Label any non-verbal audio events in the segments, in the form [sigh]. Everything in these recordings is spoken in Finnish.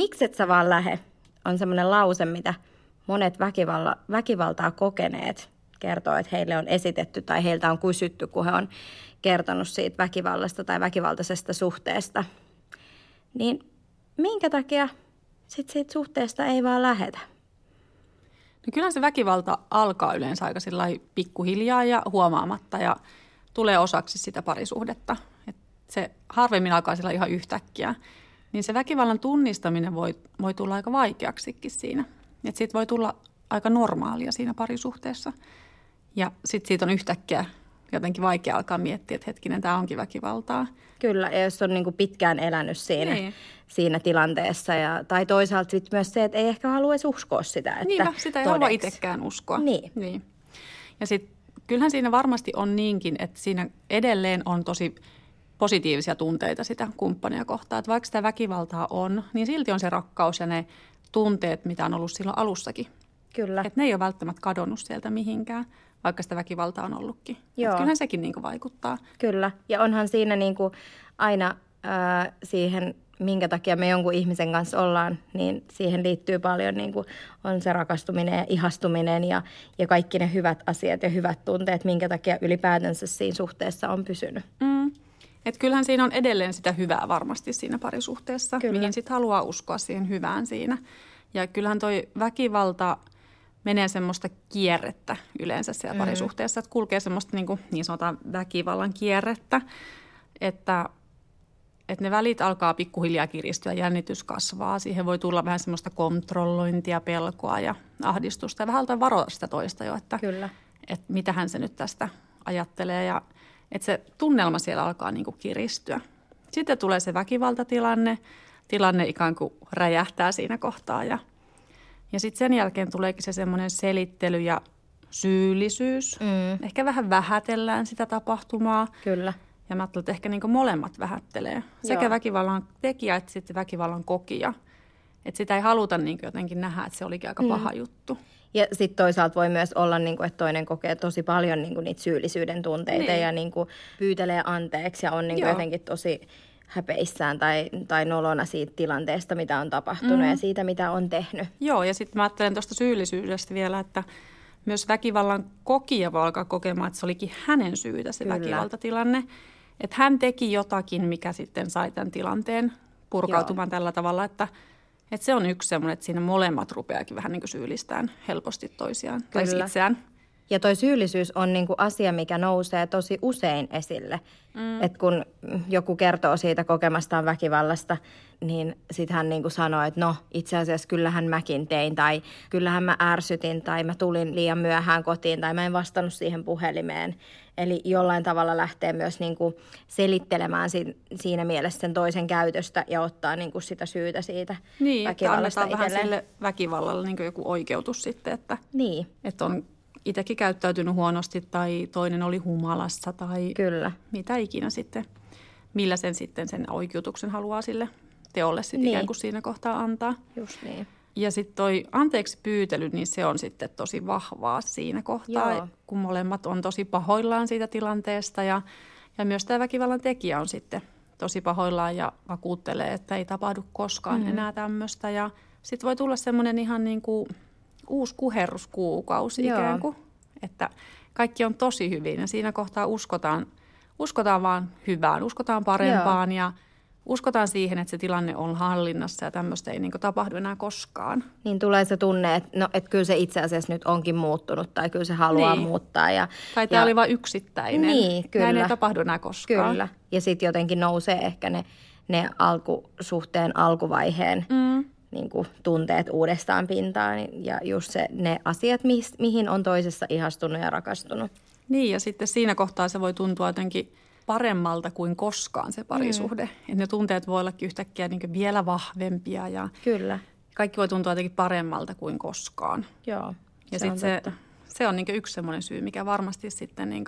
miksi et sä vaan lähe, on semmoinen lause, mitä monet väkivalta, väkivaltaa kokeneet kertoo, että heille on esitetty tai heiltä on kysytty, kun he on kertonut siitä väkivallasta tai väkivaltaisesta suhteesta. Niin minkä takia sit siitä suhteesta ei vaan lähetä? No kyllä se väkivalta alkaa yleensä aika pikkuhiljaa ja huomaamatta ja tulee osaksi sitä parisuhdetta. Et se harvemmin alkaa sillä ihan yhtäkkiä. Niin se väkivallan tunnistaminen voi, voi tulla aika vaikeaksikin siinä. Että siitä voi tulla aika normaalia siinä parisuhteessa. Ja sitten siitä on yhtäkkiä jotenkin vaikea alkaa miettiä, että hetkinen, tämä onkin väkivaltaa. Kyllä, ja jos on niin kuin pitkään elänyt siinä, niin. siinä tilanteessa. Ja, tai toisaalta sit myös se, että ei ehkä haluaisi uskoa sitä. Että Niinpä, sitä ei todeks. halua itsekään uskoa. Niin. niin. Ja sitten kyllähän siinä varmasti on niinkin, että siinä edelleen on tosi positiivisia tunteita sitä kumppania kohtaan. Että vaikka sitä väkivaltaa on, niin silti on se rakkaus ja ne tunteet, mitä on ollut silloin alussakin. Kyllä. Että ne ei ole välttämättä kadonnut sieltä mihinkään, vaikka sitä väkivaltaa on ollutkin. Joo. kyllähän sekin niin vaikuttaa. Kyllä. Ja onhan siinä niin kuin aina äh, siihen, minkä takia me jonkun ihmisen kanssa ollaan, niin siihen liittyy paljon, niin kuin on se rakastuminen ja ihastuminen ja, ja kaikki ne hyvät asiat ja hyvät tunteet, minkä takia ylipäätänsä siinä suhteessa on pysynyt. Mm. Et kyllähän siinä on edelleen sitä hyvää varmasti siinä parisuhteessa, Kyllä. mihin sitten haluaa uskoa siihen hyvään siinä. Ja kyllähän toi väkivalta menee semmoista kierrettä yleensä siellä mm. parisuhteessa, että kulkee semmoista niin, kuin, niin sanotaan väkivallan kierrettä, että, että ne välit alkaa pikkuhiljaa kiristyä, jännitys kasvaa, siihen voi tulla vähän semmoista kontrollointia, pelkoa ja ahdistusta ja vähän varoa sitä toista jo, että, Kyllä. että mitähän se nyt tästä ajattelee ja että se tunnelma siellä alkaa niin kuin kiristyä. Sitten tulee se väkivaltatilanne, tilanne ikään kuin räjähtää siinä kohtaa ja, ja sitten sen jälkeen tuleekin se semmoinen selittely ja syyllisyys. Mm. Ehkä vähän vähätellään sitä tapahtumaa. Kyllä. Ja mä ajattelen, että ehkä niin molemmat vähättelee. Sekä Joo. väkivallan tekijä että sitten väkivallan kokija. Että sitä ei haluta niin jotenkin nähdä, että se olikin aika mm. paha juttu. Ja sitten toisaalta voi myös olla, niin kuin, että toinen kokee tosi paljon niin kuin, niitä syyllisyyden tunteita niin. ja niin kuin, pyytelee anteeksi ja on niin kuin, jotenkin tosi häpeissään tai, tai nolona siitä tilanteesta, mitä on tapahtunut mm. ja siitä, mitä on tehnyt. Joo, ja sitten mä ajattelen tuosta syyllisyydestä vielä, että myös väkivallan kokija voi alkaa kokemaan, että se olikin hänen syytä se Kyllä. väkivaltatilanne. Että hän teki jotakin, mikä sitten sai tämän tilanteen purkautumaan Joo. tällä tavalla, että – et se on yksi semmoinen, että siinä molemmat rupeakin vähän niin kuin syyllistään helposti toisiaan Kyllä. tai itseään. Ja toi syyllisyys on niin kuin asia, mikä nousee tosi usein esille. Mm. Et kun joku kertoo siitä kokemastaan väkivallasta, niin sitten hän niin kuin sanoo, että no itse asiassa kyllähän mäkin tein tai kyllähän mä ärsytin tai mä tulin liian myöhään kotiin tai mä en vastannut siihen puhelimeen. Eli jollain tavalla lähtee myös niin kuin selittelemään siinä mielessä sen toisen käytöstä ja ottaa niin kuin sitä syytä siitä niin, väkivallasta Niin, vähän sille väkivallalle niin kuin joku oikeutus sitten, että, niin. että on itsekin käyttäytynyt huonosti tai toinen oli humalassa tai Kyllä. mitä ikinä sitten, millä sen sitten sen oikeutuksen haluaa sille teolle sitten niin. ikään kuin siinä kohtaa antaa. Just niin. Ja sitten toi anteeksi pyytely, niin se on sitten tosi vahvaa siinä kohtaa, Joo. kun molemmat on tosi pahoillaan siitä tilanteesta ja, ja myös tämä väkivallan tekijä on sitten tosi pahoillaan ja vakuuttelee, että ei tapahdu koskaan mm. enää tämmöistä. Ja sitten voi tulla semmoinen ihan niin kuin uusi kuherruskuukausi Joo. ikään kuin, että kaikki on tosi hyvin ja siinä kohtaa uskotaan, uskotaan vaan hyvään, uskotaan parempaan Joo. ja – uskotaan siihen, että se tilanne on hallinnassa ja tämmöistä ei niin tapahdu enää koskaan. Niin tulee se tunne, että, no, että kyllä se itse asiassa nyt onkin muuttunut tai kyllä se haluaa niin. muuttaa. Ja, tai tämä ja, oli vain yksittäinen. Niin, kyllä. Näin ei tapahdu enää koskaan. Kyllä. Ja sitten jotenkin nousee ehkä ne, ne alkusuhteen alkuvaiheen mm. niin kuin, tunteet uudestaan pintaan. Ja just se, ne asiat, mi, mihin on toisessa ihastunut ja rakastunut. Niin ja sitten siinä kohtaa se voi tuntua jotenkin – paremmalta kuin koskaan se parisuhde. Mm. Että ne tunteet voi olla yhtäkkiä niin vielä vahvempia ja Kyllä. kaikki voi tuntua jotenkin paremmalta kuin koskaan. Joo, ja se, sit se, se on niin yksi sellainen syy, mikä varmasti sitten niin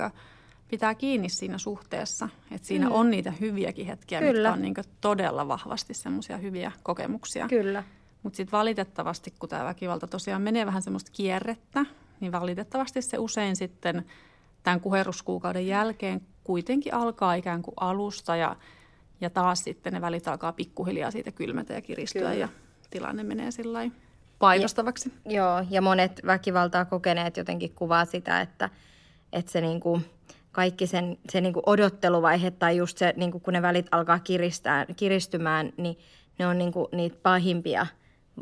pitää kiinni siinä suhteessa. Että siinä mm. on niitä hyviäkin hetkiä, Kyllä. mitkä on niin todella vahvasti semmoisia hyviä kokemuksia. Kyllä. Mutta sitten valitettavasti, kun tämä väkivalta tosiaan menee vähän semmoista kierrettä, niin valitettavasti se usein sitten tämän kuheruskuukauden jälkeen kuitenkin alkaa ikään kuin alusta ja, ja taas sitten ne välit alkaa pikkuhiljaa siitä kylmätä ja kiristyä Kyllä. ja tilanne menee sillä painostavaksi. Ja, joo, ja monet väkivaltaa kokeneet jotenkin kuvaa sitä, että, että se niin kuin, kaikki sen, se niin kuin odotteluvaihe tai just se, niin kuin kun ne välit alkaa kiristää, kiristymään, niin ne on niin kuin niitä pahimpia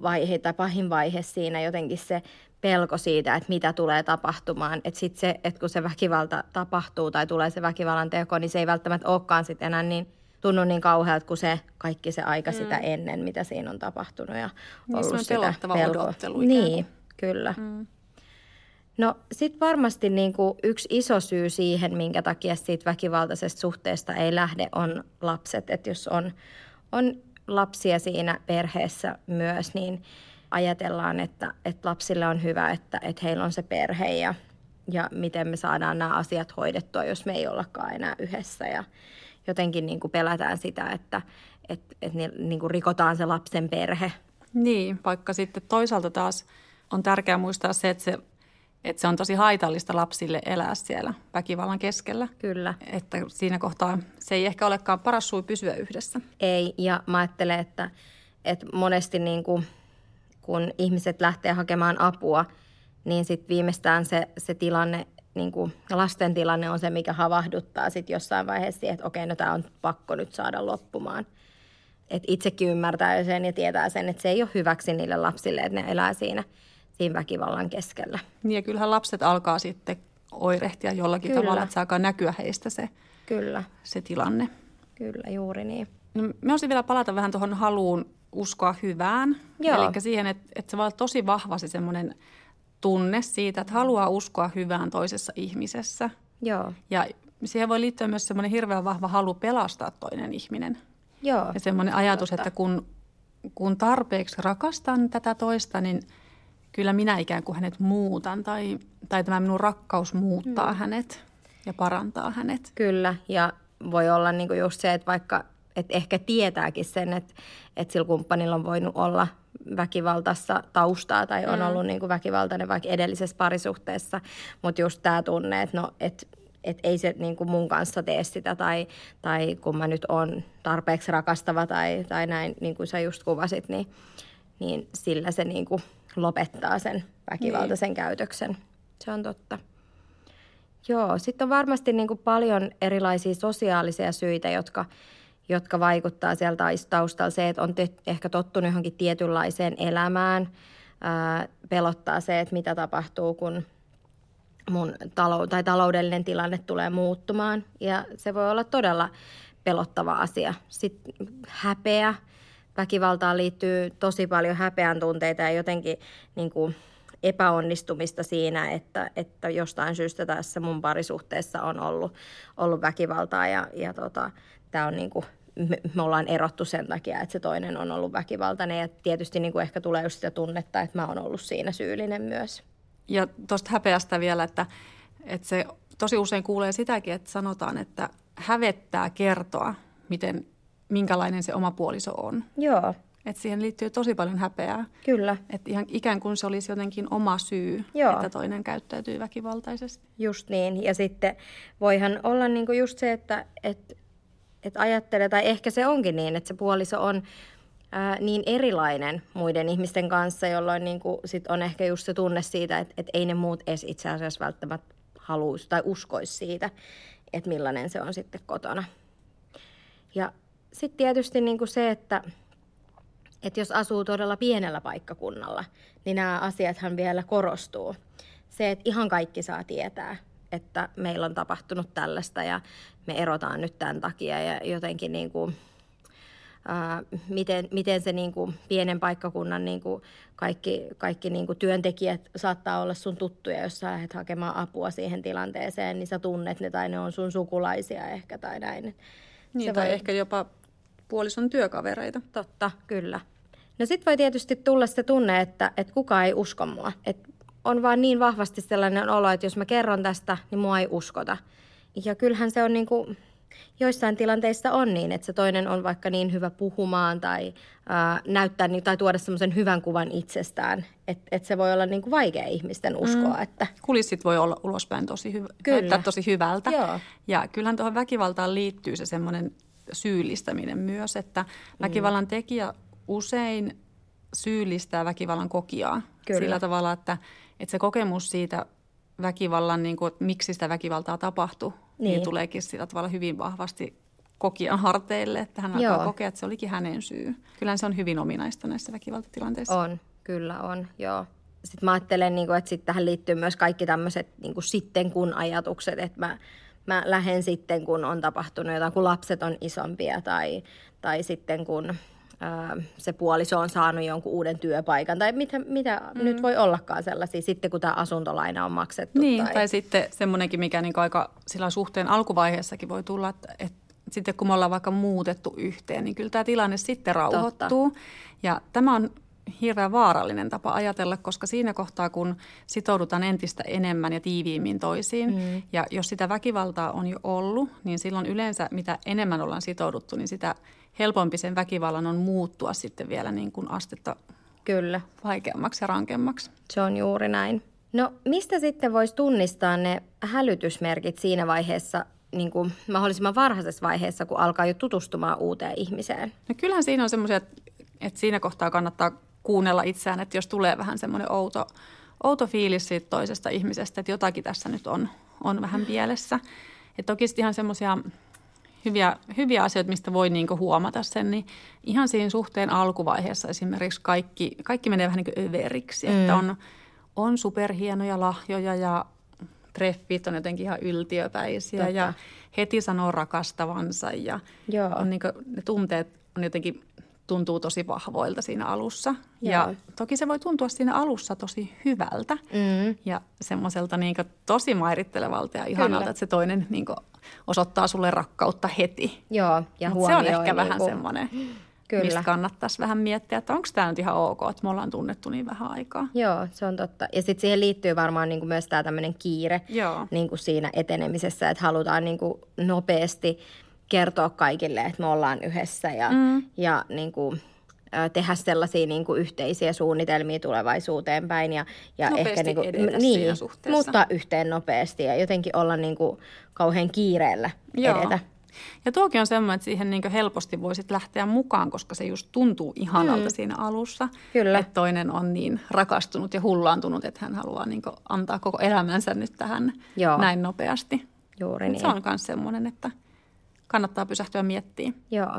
vaiheita, pahin vaihe siinä jotenkin se pelko siitä, että mitä tulee tapahtumaan. Että sitten se, että kun se väkivalta tapahtuu tai tulee se väkivallan teko, niin se ei välttämättä olekaan sitten enää niin tunnu niin kauhealta kuin se kaikki se aika mm. sitä ennen, mitä siinä on tapahtunut ja niin, ollut se sitä pelkoa. odottelu Niin, kyllä. Mm. No sitten varmasti niin kuin yksi iso syy siihen, minkä takia siitä väkivaltaisesta suhteesta ei lähde, on lapset. Että jos on, on lapsia siinä perheessä myös, niin ajatellaan, että, että lapsille on hyvä, että, että heillä on se perhe ja, ja miten me saadaan nämä asiat hoidettua, jos me ei ollakaan enää yhdessä. Ja jotenkin niin kuin pelätään sitä, että, että, että niin kuin rikotaan se lapsen perhe. Niin, vaikka sitten toisaalta taas on tärkeää muistaa se, että se että se on tosi haitallista lapsille elää siellä väkivallan keskellä. Kyllä. Että siinä kohtaa se ei ehkä olekaan paras sui pysyä yhdessä. Ei, ja mä ajattelen, että, että monesti niin kuin, kun ihmiset lähtee hakemaan apua, niin sitten viimeistään se, se tilanne, niin kuin lasten tilanne on se, mikä havahduttaa sitten jossain vaiheessa että okei, no tämä on pakko nyt saada loppumaan. Et itsekin ymmärtää sen ja tietää sen, että se ei ole hyväksi niille lapsille, että ne elää siinä – siinä väkivallan keskellä. Niin ja kyllähän lapset alkaa sitten oirehtia jollakin Kyllä. tavalla, että se alkaa näkyä heistä se, Kyllä. se tilanne. Kyllä, juuri niin. No, me olisin vielä palata vähän tuohon haluun uskoa hyvään. Eli siihen, että, että se voi olla tosi vahva se semmoinen tunne siitä, että haluaa uskoa hyvään toisessa ihmisessä. Joo. Ja siihen voi liittyä myös semmoinen hirveän vahva halu pelastaa toinen ihminen. Joo. Ja semmoinen ajatus, Totta. että kun, kun tarpeeksi rakastan tätä toista, niin – kyllä minä ikään kuin hänet muutan tai, tai tämä minun rakkaus muuttaa mm. hänet ja parantaa hänet. Kyllä ja voi olla niin kuin just se, että vaikka että ehkä tietääkin sen, että, että sillä kumppanilla on voinut olla väkivaltaista taustaa tai on mm. ollut niin kuin väkivaltainen vaikka edellisessä parisuhteessa, mutta just tämä tunne, että no, et, et ei se niin kuin mun kanssa tee sitä tai, tai kun mä nyt on tarpeeksi rakastava tai, tai näin, niin kuin sä just kuvasit, niin, niin sillä se niin kuin lopettaa sen väkivaltaisen niin. käytöksen. Se on totta. Joo, sitten on varmasti niin kuin paljon erilaisia sosiaalisia syitä, jotka, jotka vaikuttaa sieltä taustalla. Se, että on ehkä tottunut johonkin tietynlaiseen elämään, ää, pelottaa se, että mitä tapahtuu, kun mun talou- tai taloudellinen tilanne tulee muuttumaan. Ja se voi olla todella pelottava asia. Sitten häpeä, väkivaltaan liittyy tosi paljon häpeän tunteita ja jotenkin niin kuin epäonnistumista siinä, että, että jostain syystä tässä mun parisuhteessa on ollut, ollut väkivaltaa ja, ja tota, tämä on niin kuin, me, me ollaan erottu sen takia, että se toinen on ollut väkivaltainen ja tietysti niin kuin ehkä tulee just sitä tunnetta, että mä oon ollut siinä syyllinen myös. Ja tuosta häpeästä vielä, että, että se tosi usein kuulee sitäkin, että sanotaan, että hävettää kertoa, miten minkälainen se oma puoliso on. Joo. Et siihen liittyy tosi paljon häpeää. Kyllä. Et ihan ikään kuin se olisi jotenkin oma syy, Joo. että toinen käyttäytyy väkivaltaisesti. Just niin. Ja sitten voihan olla niinku just se, että et, et ajattelee, tai ehkä se onkin niin, että se puoliso on ää, niin erilainen muiden ihmisten kanssa, jolloin niinku sit on ehkä just se tunne siitä, että et ei ne muut edes itse asiassa välttämättä haluaisi tai uskoisi siitä, että millainen se on sitten kotona. Ja sitten tietysti niin kuin se, että, että jos asuu todella pienellä paikkakunnalla, niin nämä asiathan vielä korostuu. Se, että ihan kaikki saa tietää, että meillä on tapahtunut tällaista ja me erotaan nyt tämän takia ja jotenkin niin kuin, ää, miten, miten se niin kuin pienen paikkakunnan niin kuin kaikki, kaikki niin kuin työntekijät saattaa olla sun tuttuja, jos sä lähdet hakemaan apua siihen tilanteeseen, niin sä tunnet ne tai ne on sun sukulaisia ehkä tai näin. Niin, se tai voi... ehkä jopa puolison työkavereita. Totta, kyllä. No sitten voi tietysti tulla se tunne, että, että kukaan ei usko mua. Et on vaan niin vahvasti sellainen olo, että jos mä kerron tästä, niin mua ei uskota. Ja kyllähän se on niin kuin, joissain tilanteissa on niin, että se toinen on vaikka niin hyvä puhumaan tai ää, näyttää tai tuoda semmoisen hyvän kuvan itsestään, että, että se voi olla niin kuin vaikea ihmisten uskoa. Mm. Että... Kulissit voi olla ulospäin tosi, hyvä, Kyllä. tosi hyvältä. Joo. Ja kyllähän tuohon väkivaltaan liittyy se semmoinen syyllistäminen myös, että väkivallan tekijä usein syyllistää väkivallan kokijaa. Kyllä. Sillä tavalla, että, että se kokemus siitä väkivallan, niin kuin, että miksi sitä väkivaltaa tapahtui, niin. niin tuleekin sillä tavalla hyvin vahvasti kokijan harteille, että hän alkaa Joo. kokea, että se olikin hänen syy. Kyllä se on hyvin ominaista näissä väkivaltatilanteissa. On, kyllä on, joo. Sitten mä ajattelen, niin että sitten tähän liittyy myös kaikki tämmöiset niin sitten kun ajatukset, että mä, mä lähden sitten kun on tapahtunut jotain, kun lapset on isompia tai, tai sitten kun se puoliso on saanut jonkun uuden työpaikan tai mitä, mitä mm. nyt voi ollakaan sellaisia sitten, kun tämä asuntolaina on maksettu. Niin, tai, tai sitten semmoinenkin, mikä niin aika sillä suhteen alkuvaiheessakin voi tulla, että, että sitten kun me ollaan vaikka muutettu yhteen, niin kyllä tämä tilanne sitten rauhoittuu. Totta. Ja tämä on hirveän vaarallinen tapa ajatella, koska siinä kohtaa, kun sitoudutaan entistä enemmän ja tiiviimmin toisiin, mm. ja jos sitä väkivaltaa on jo ollut, niin silloin yleensä mitä enemmän ollaan sitouduttu, niin sitä helpompi sen väkivallan on muuttua sitten vielä niin kuin astetta Kyllä. vaikeammaksi ja rankemmaksi. Se on juuri näin. No mistä sitten voisi tunnistaa ne hälytysmerkit siinä vaiheessa, niin kuin mahdollisimman varhaisessa vaiheessa, kun alkaa jo tutustumaan uuteen ihmiseen? No kyllähän siinä on semmoisia, että siinä kohtaa kannattaa kuunnella itseään, että jos tulee vähän semmoinen outo, outo fiilis siitä toisesta ihmisestä, että jotakin tässä nyt on, on vähän pielessä. Ja toki ihan semmoisia hyviä, hyviä asioita, mistä voi niinku huomata sen, niin ihan siinä suhteen alkuvaiheessa esimerkiksi kaikki, kaikki menee vähän niin överiksi, mm. että on, on superhienoja lahjoja ja treffit on jotenkin ihan yltiöpäisiä Totta. ja heti sanoo rakastavansa ja Joo. On niin kuin, ne tunteet on jotenkin tuntuu tosi vahvoilta siinä alussa. Joo. Ja toki se voi tuntua siinä alussa tosi hyvältä mm. ja semmoiselta niin tosi mairittelevalta ja ihanalta, Kyllä. että se toinen niin osoittaa sulle rakkautta heti. Joo, ja Se on ehkä niin vähän kuin... semmoinen, Kyllä. mistä kannattaisi vähän miettiä, että onko tämä nyt ihan ok, että me ollaan tunnettu niin vähän aikaa. Joo, se on totta. Ja sitten siihen liittyy varmaan niin myös tämä tämmöinen kiire Joo. Niin kuin siinä etenemisessä, että halutaan niin nopeasti kertoa kaikille, että me ollaan yhdessä ja, mm. ja niin kuin, tehdä sellaisia niin kuin yhteisiä suunnitelmia tulevaisuuteen päin ja, ja ehkä niin kuin, niin, muuttaa yhteen nopeasti ja jotenkin olla niin kuin kauhean kiireellä Joo. edetä. Ja tuokin on semmoinen, että siihen niin helposti voisit lähteä mukaan, koska se just tuntuu ihanalta mm. siinä alussa. Kyllä. Että toinen on niin rakastunut ja hullaantunut, että hän haluaa niin antaa koko elämänsä nyt tähän Joo. näin nopeasti. Juuri niin. Se on myös semmoinen, että kannattaa pysähtyä miettimään. Joo.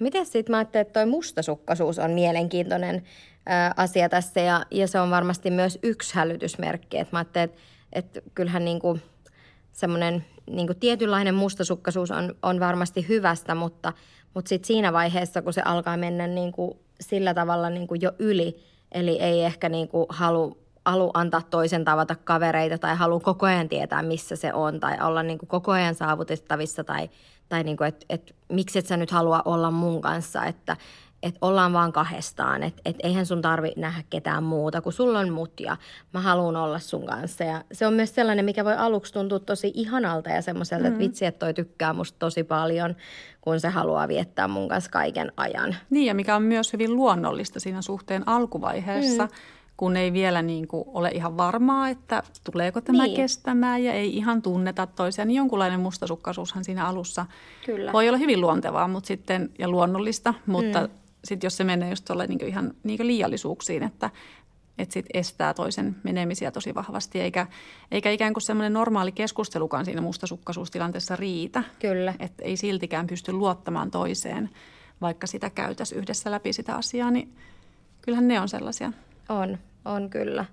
No miten sitten mä ajattelin, että toi mustasukkaisuus on mielenkiintoinen ää, asia tässä ja, ja se on varmasti myös yksi hälytysmerkki. Et mä ajattelin, että, että kyllähän niinku semmoinen niinku tietynlainen mustasukkaisuus on, on varmasti hyvästä, mutta, mutta sitten siinä vaiheessa, kun se alkaa mennä niinku sillä tavalla niinku jo yli, eli ei ehkä niinku halu, halu antaa toisen tavata kavereita tai halu koko ajan tietää, missä se on tai olla niinku koko ajan saavutettavissa tai – tai niin kuin, että, että miksi et sä nyt halua olla mun kanssa, että, että ollaan vaan kahdestaan, että, että eihän sun tarvi nähdä ketään muuta, kun sulla on mut ja mä haluan olla sun kanssa. Ja se on myös sellainen, mikä voi aluksi tuntua tosi ihanalta ja semmoiselta, mm-hmm. että vitsi, että toi tykkää musta tosi paljon, kun se haluaa viettää mun kanssa kaiken ajan. Niin ja mikä on myös hyvin luonnollista siinä suhteen alkuvaiheessa, mm kun ei vielä niin kuin ole ihan varmaa, että tuleeko tämä niin. kestämään ja ei ihan tunneta toisiaan. Niin jonkunlainen mustasukkaisuushan siinä alussa Kyllä. voi olla hyvin luontevaa mutta sitten, ja luonnollista, mutta mm. sitten jos se menee just tuolle niin ihan niin liiallisuuksiin, että, että sit estää toisen menemisiä tosi vahvasti, eikä, eikä ikään kuin semmoinen normaali keskustelukaan siinä mustasukkaisuustilanteessa riitä. Kyllä. Että ei siltikään pysty luottamaan toiseen, vaikka sitä käytäisiin yhdessä läpi sitä asiaa, niin kyllähän ne on sellaisia – on, on kyllä.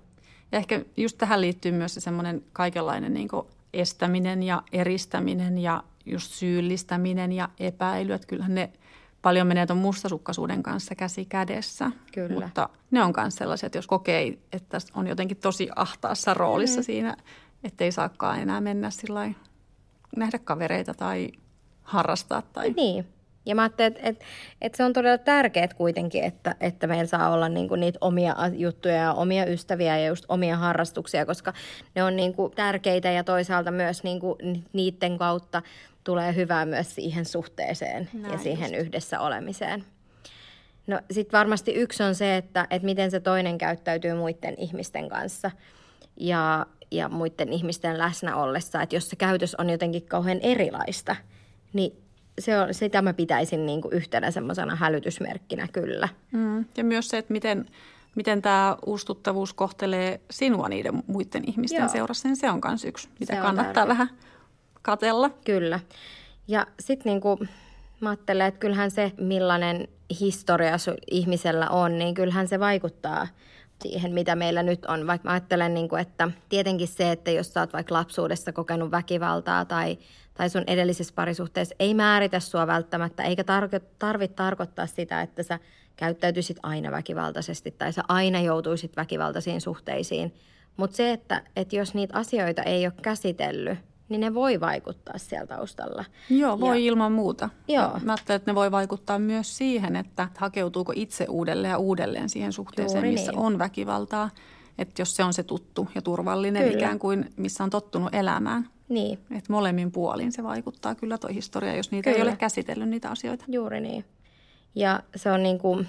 Ja ehkä just tähän liittyy myös se semmoinen kaikenlainen niin estäminen ja eristäminen ja just syyllistäminen ja epäily. Että kyllähän ne paljon menee tuon mustasukkaisuuden kanssa käsi kädessä. Kyllä. Mutta ne on myös sellaisia, että jos kokee, että on jotenkin tosi ahtaassa roolissa mm. siinä, ettei saakaan enää mennä sillä nähdä kavereita tai harrastaa. Tai... Niin, ja mä ajattelin, että, että, että se on todella tärkeää kuitenkin, että, että meillä saa olla niinku niitä omia juttuja ja omia ystäviä ja just omia harrastuksia, koska ne on niinku tärkeitä ja toisaalta myös niinku niiden kautta tulee hyvää myös siihen suhteeseen Näin ja siihen just. yhdessä olemiseen. No sitten varmasti yksi on se, että, että miten se toinen käyttäytyy muiden ihmisten kanssa ja, ja muiden ihmisten läsnä ollessa. Että jos se käytös on jotenkin kauhean erilaista, niin se on, sitä mä pitäisin niin kuin yhtenä semmoisena hälytysmerkkinä kyllä. Mm. Ja myös se, että miten, miten tämä uustuttavuus kohtelee sinua niiden muiden ihmisten Joo. seurassa, niin se on myös yksi, mitä se kannattaa vähän katella. Kyllä. Ja sitten niin kuin, mä ajattelen, että kyllähän se, millainen historia ihmisellä on, niin kyllähän se vaikuttaa siihen, mitä meillä nyt on. Vaikka mä ajattelen, niin kuin, että tietenkin se, että jos sä oot vaikka lapsuudessa kokenut väkivaltaa tai, tai sun edellisessä parisuhteessa, ei määritä sua välttämättä, eikä tarvitse tarkoittaa sitä, että sä käyttäytyisit aina väkivaltaisesti tai sä aina joutuisit väkivaltaisiin suhteisiin. Mutta se, että, että jos niitä asioita ei ole käsitellyt, niin ne voi vaikuttaa siellä taustalla. Joo, voi ja, ilman muuta. Joo. Mä ajattelen, että ne voi vaikuttaa myös siihen, että hakeutuuko itse uudelleen ja uudelleen siihen suhteeseen, Juuri missä niin. on väkivaltaa. Että jos se on se tuttu ja turvallinen kyllä. ikään kuin, missä on tottunut elämään. Niin. Että molemmin puolin se vaikuttaa kyllä toi historia, jos niitä kyllä. ei ole käsitellyt niitä asioita. Juuri niin. Ja se on niin kuin,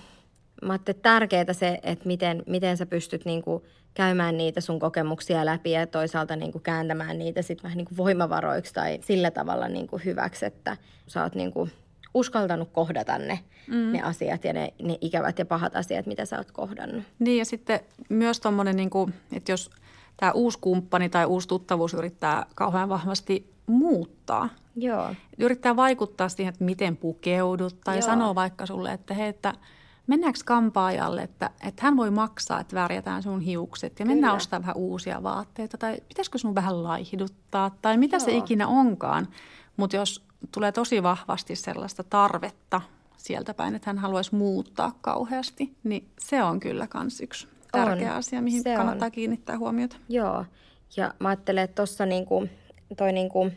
mä että tärkeää se, että miten, miten sä pystyt niin kuin käymään niitä sun kokemuksia läpi ja toisaalta niin kuin kääntämään niitä sitten vähän niin kuin voimavaroiksi tai sillä tavalla niin kuin hyväksi, että sä oot niin kuin uskaltanut kohdata ne, mm. ne asiat ja ne, ne ikävät ja pahat asiat, mitä sä oot kohdannut. Niin ja sitten myös tuommoinen, niin kuin, että jos tämä uusi kumppani tai uusi tuttavuus yrittää kauhean vahvasti muuttaa. Joo. Yrittää vaikuttaa siihen, että miten pukeudut tai Joo. sanoo vaikka sulle, että hei, että mennäänkö kampaajalle, että, että hän voi maksaa, että värjätään sun hiukset ja mennään ostaa vähän uusia vaatteita tai pitäisikö sun vähän laihduttaa tai mitä Joo. se ikinä onkaan. Mutta jos tulee tosi vahvasti sellaista tarvetta sieltä päin, että hän haluaisi muuttaa kauheasti, niin se on kyllä myös yksi tärkeä on. asia, mihin se kannattaa on. kiinnittää huomiota. Joo, ja mä ajattelen, että tuossa niinku, toi niinku –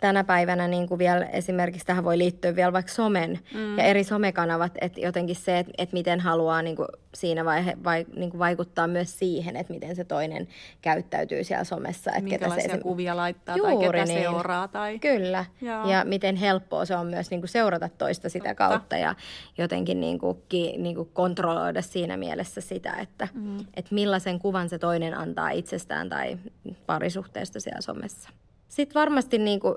tänä päivänä niin kuin vielä esimerkiksi tähän voi liittyä vielä vaikka somen mm. ja eri somekanavat, että jotenkin se, että, että miten haluaa niin kuin siinä vaihe, vai, niin kuin vaikuttaa myös siihen, että miten se toinen käyttäytyy siellä somessa. Että Minkälaisia ketä se, kuvia laittaa Juuri tai ketä niin. seuraa. Tai... Kyllä, Joo. ja miten helppoa se on myös niin kuin seurata toista sitä Totta. kautta ja jotenkin niin kuin, ki, niin kuin kontrolloida siinä mielessä sitä, että, mm. että millaisen kuvan se toinen antaa itsestään tai parisuhteesta siellä somessa. Sitten varmasti niin kuin,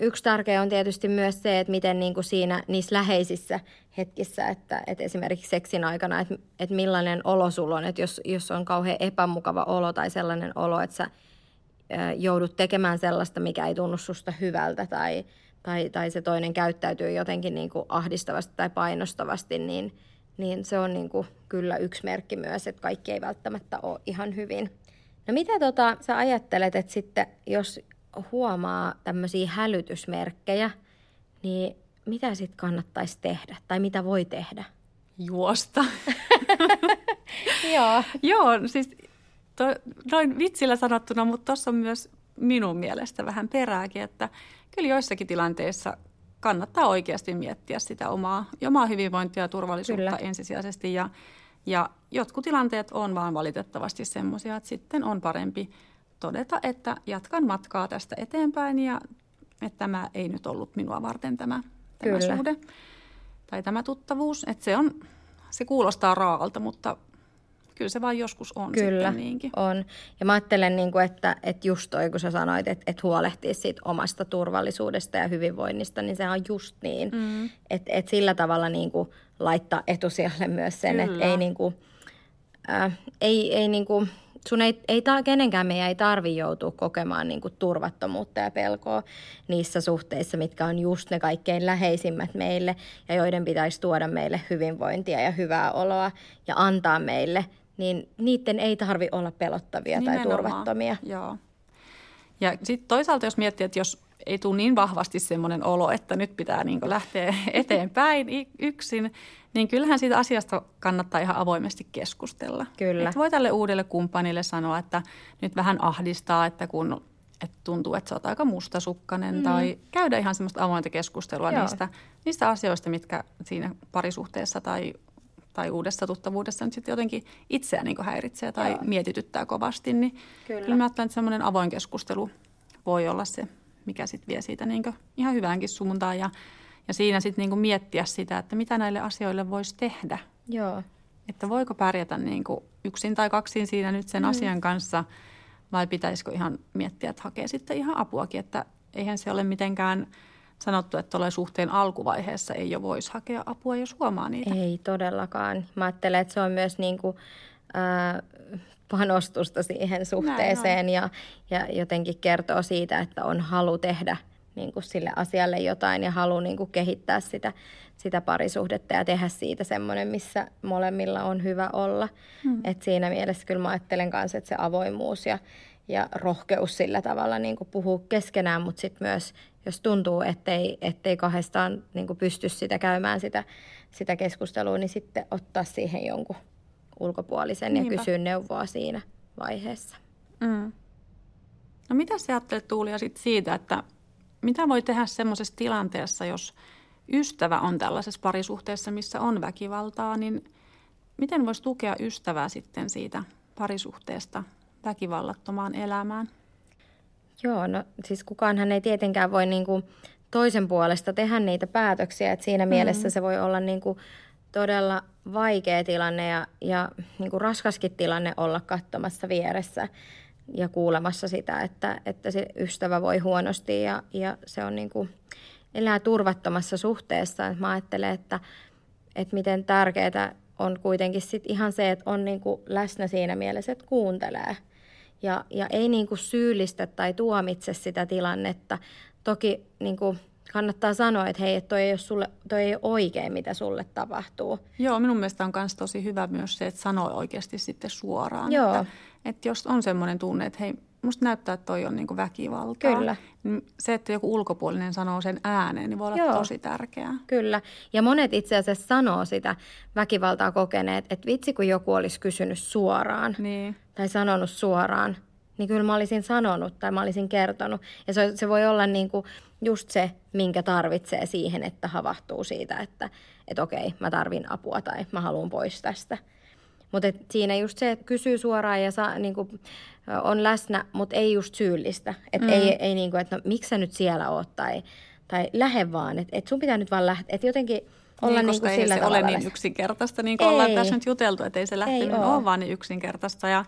yksi tärkeä on tietysti myös se, että miten niin kuin siinä niissä läheisissä hetkissä, että, että esimerkiksi seksin aikana, että, että millainen olo sulla on. Että jos, jos on kauhean epämukava olo tai sellainen olo, että sä joudut tekemään sellaista, mikä ei tunnu susta hyvältä tai, tai, tai se toinen käyttäytyy jotenkin niin kuin ahdistavasti tai painostavasti, niin, niin se on niin kuin kyllä yksi merkki myös, että kaikki ei välttämättä ole ihan hyvin. No mitä tota, sä ajattelet, että sitten jos huomaa tämmöisiä hälytysmerkkejä, niin mitä sitten kannattaisi tehdä tai mitä voi tehdä? Juosta. [laughs] Joo. Joo, siis to, noin vitsillä sanottuna, mutta tuossa on myös minun mielestä vähän perääkin, että kyllä joissakin tilanteissa kannattaa oikeasti miettiä sitä omaa, omaa hyvinvointia ja turvallisuutta kyllä. ensisijaisesti. Ja, ja jotkut tilanteet on vaan valitettavasti semmoisia, että sitten on parempi – todeta, että jatkan matkaa tästä eteenpäin ja että tämä ei nyt ollut minua varten tämä, tämä suhde tai tämä tuttavuus. Että se, on, se kuulostaa raalta, mutta kyllä se vain joskus on Kyllä, sitten niinkin. on. Ja mä ajattelen, niin kuin, että, että just toi, kun sä sanoit, että, että huolehtii siitä omasta turvallisuudesta ja hyvinvoinnista, niin se on just niin. Mm. Että, että sillä tavalla niin kuin laittaa etusijalle myös sen, Kyllä. että ei, niin kuin, äh, ei, ei niin kuin, sun ei, ei ta, kenenkään meidän ei tarvi joutua kokemaan niin kuin turvattomuutta ja pelkoa niissä suhteissa, mitkä on just ne kaikkein läheisimmät meille ja joiden pitäisi tuoda meille hyvinvointia ja hyvää oloa ja antaa meille, niin niiden ei tarvi olla pelottavia Nimenomaan. tai turvattomia. Joo. Ja sitten toisaalta jos miettii, että jos ei tule niin vahvasti semmoinen olo, että nyt pitää niin lähteä [laughs] eteenpäin yksin, niin kyllähän siitä asiasta kannattaa ihan avoimesti keskustella. Kyllä. Et voi tälle uudelle kumppanille sanoa, että nyt vähän ahdistaa, että kun että tuntuu, että sä oot aika mustasukkainen mm. tai käydä ihan semmoista avointa keskustelua niistä, niistä asioista, mitkä siinä parisuhteessa tai, tai uudessa tuttavuudessa nyt sitten jotenkin itseään niin häiritsee tai Joo. mietityttää kovasti. Niin kyllä. kyllä mä ajattelen, että semmoinen avoin keskustelu voi olla se, mikä sitten vie siitä niin ihan hyväänkin suuntaan ja ja siinä sitten niinku miettiä sitä, että mitä näille asioille voisi tehdä. Joo. Että voiko pärjätä niinku yksin tai kaksin siinä nyt sen mm. asian kanssa vai pitäisikö ihan miettiä, että hakee sitten ihan apuakin. Että eihän se ole mitenkään sanottu, että tuolla suhteen alkuvaiheessa ei jo voisi hakea apua, jos huomaa niitä. Ei todellakaan. Mä ajattelen, että se on myös niin kuin, äh, panostusta siihen suhteeseen ja, ja jotenkin kertoo siitä, että on halu tehdä niin kuin sille asialle jotain ja halu niin kuin kehittää sitä, sitä parisuhdetta ja tehdä siitä semmoinen, missä molemmilla on hyvä olla. Hmm. Et siinä mielessä kyllä mä ajattelen kanssa, että se avoimuus ja, ja rohkeus sillä tavalla niin kuin puhua keskenään, mutta sitten myös jos tuntuu, ettei, ettei kahdestaan niin kuin pysty sitä käymään sitä, sitä keskustelua, niin sitten ottaa siihen jonkun ulkopuolisen Niinpä. ja kysyä neuvoa siinä vaiheessa. Mm. No mitä sä ajattelet Tuulia sit siitä, että mitä voi tehdä semmoisessa tilanteessa, jos ystävä on tällaisessa parisuhteessa, missä on väkivaltaa, niin miten voisi tukea ystävää sitten siitä parisuhteesta väkivallattomaan elämään? Joo, no siis kukaanhan ei tietenkään voi niin kuin toisen puolesta tehdä niitä päätöksiä, että siinä mm. mielessä se voi olla niin kuin todella vaikea tilanne ja, ja niin kuin raskaskin tilanne olla katsomassa vieressä ja kuulemassa sitä, että, että se ystävä voi huonosti ja, ja se on niin kuin, elää turvattomassa suhteessa. Mä ajattelen, että, että miten tärkeää on kuitenkin sit ihan se, että on niin kuin läsnä siinä mielessä, että kuuntelee – ja, ja ei niin kuin syyllistä tai tuomitse sitä tilannetta. Toki niin kuin kannattaa sanoa, että hei, että toi ei, ole sulle, toi ei ole oikein, mitä sulle tapahtuu. Joo, minun mielestä on myös tosi hyvä myös se, että sanoo oikeasti sitten suoraan. Joo. Että, että jos on semmoinen tunne, että hei, musta näyttää, että toi on niin väkivaltaa. Kyllä. Niin se, että joku ulkopuolinen sanoo sen ääneen, niin voi olla Joo. tosi tärkeää. Kyllä. Ja monet itse asiassa sanoo sitä väkivaltaa kokeneet, että vitsi kun joku olisi kysynyt suoraan niin. tai sanonut suoraan, niin kyllä mä olisin sanonut tai mä olisin kertonut. Ja se, se voi olla niin kuin just se, minkä tarvitsee siihen, että havahtuu siitä, että, että okei, mä tarvin apua tai mä haluan pois tästä. Mutta siinä just se, että kysyy suoraan ja saa, niin kuin, on läsnä, mutta ei just syyllistä. Että mm. ei, ei niin kuin, että no, miksi sä nyt siellä oot tai, tai lähde vaan. Että et sun pitää nyt vaan lähteä. Että jotenkin olla niin, niin kuin sillä ei se ole niin yksinkertaista, niin kuin ei. ollaan tässä nyt juteltu, että ei se lähteminen ei ole. ole vaan niin yksinkertaista. Ja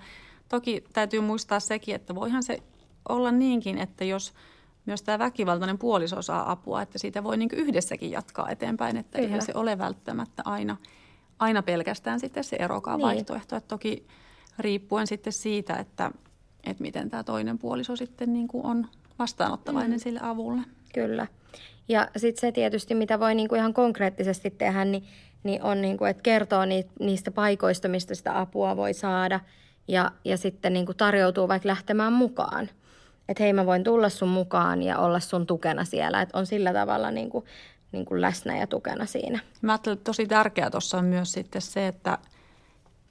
toki täytyy muistaa sekin, että voihan se olla niinkin, että jos myös tämä väkivaltainen puoliso saa apua, että siitä voi niin yhdessäkin jatkaa eteenpäin, että Kyllä. eihän se ole välttämättä aina – aina pelkästään sitten se erokaa niin. vaihtoehto. Että toki riippuen sitten siitä, että, että miten tämä toinen puoliso sitten niin kuin on vastaanottavainen mm. sille avulle. Kyllä. Ja sitten se tietysti, mitä voi niin kuin ihan konkreettisesti tehdä, niin, niin on, niin kuin, että kertoo niistä paikoista, mistä sitä apua voi saada ja, ja sitten niin kuin tarjoutuu vaikka lähtemään mukaan. Että hei, mä voin tulla sun mukaan ja olla sun tukena siellä. Että on sillä tavalla niin kuin niin kuin läsnä ja tukena siinä. Mä ajattelen, että tosi tärkeää tuossa on myös sitten se, että,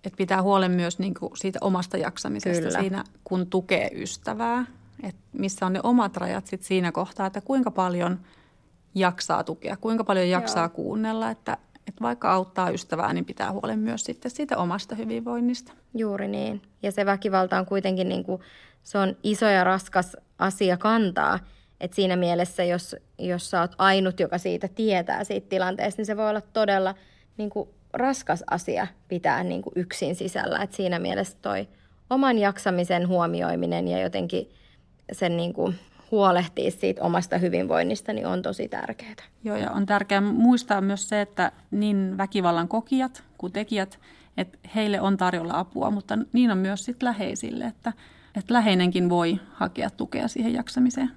että pitää huolen myös niin kuin siitä omasta jaksamisesta Kyllä. siinä, kun tukee ystävää. Että missä on ne omat rajat sitten siinä kohtaa, että kuinka paljon jaksaa tukea, kuinka paljon jaksaa Joo. kuunnella, että, että vaikka auttaa ystävää, niin pitää huolen myös sitten siitä omasta hyvinvoinnista. Juuri niin. Ja se väkivalta on kuitenkin niin kuin, se on iso ja raskas asia kantaa – et siinä mielessä, jos, jos sä oot ainut, joka siitä tietää siitä tilanteesta, niin se voi olla todella niin kuin, raskas asia pitää niin kuin, yksin sisällä. Et siinä mielessä toi oman jaksamisen huomioiminen ja jotenkin sen niin kuin, huolehtia siitä omasta hyvinvoinnista, niin on tosi tärkeää. Joo, ja on tärkeää muistaa myös se, että niin väkivallan kokijat kuin tekijät, että heille on tarjolla apua, mutta niin on myös sitten läheisille, että, että läheinenkin voi hakea tukea siihen jaksamiseen.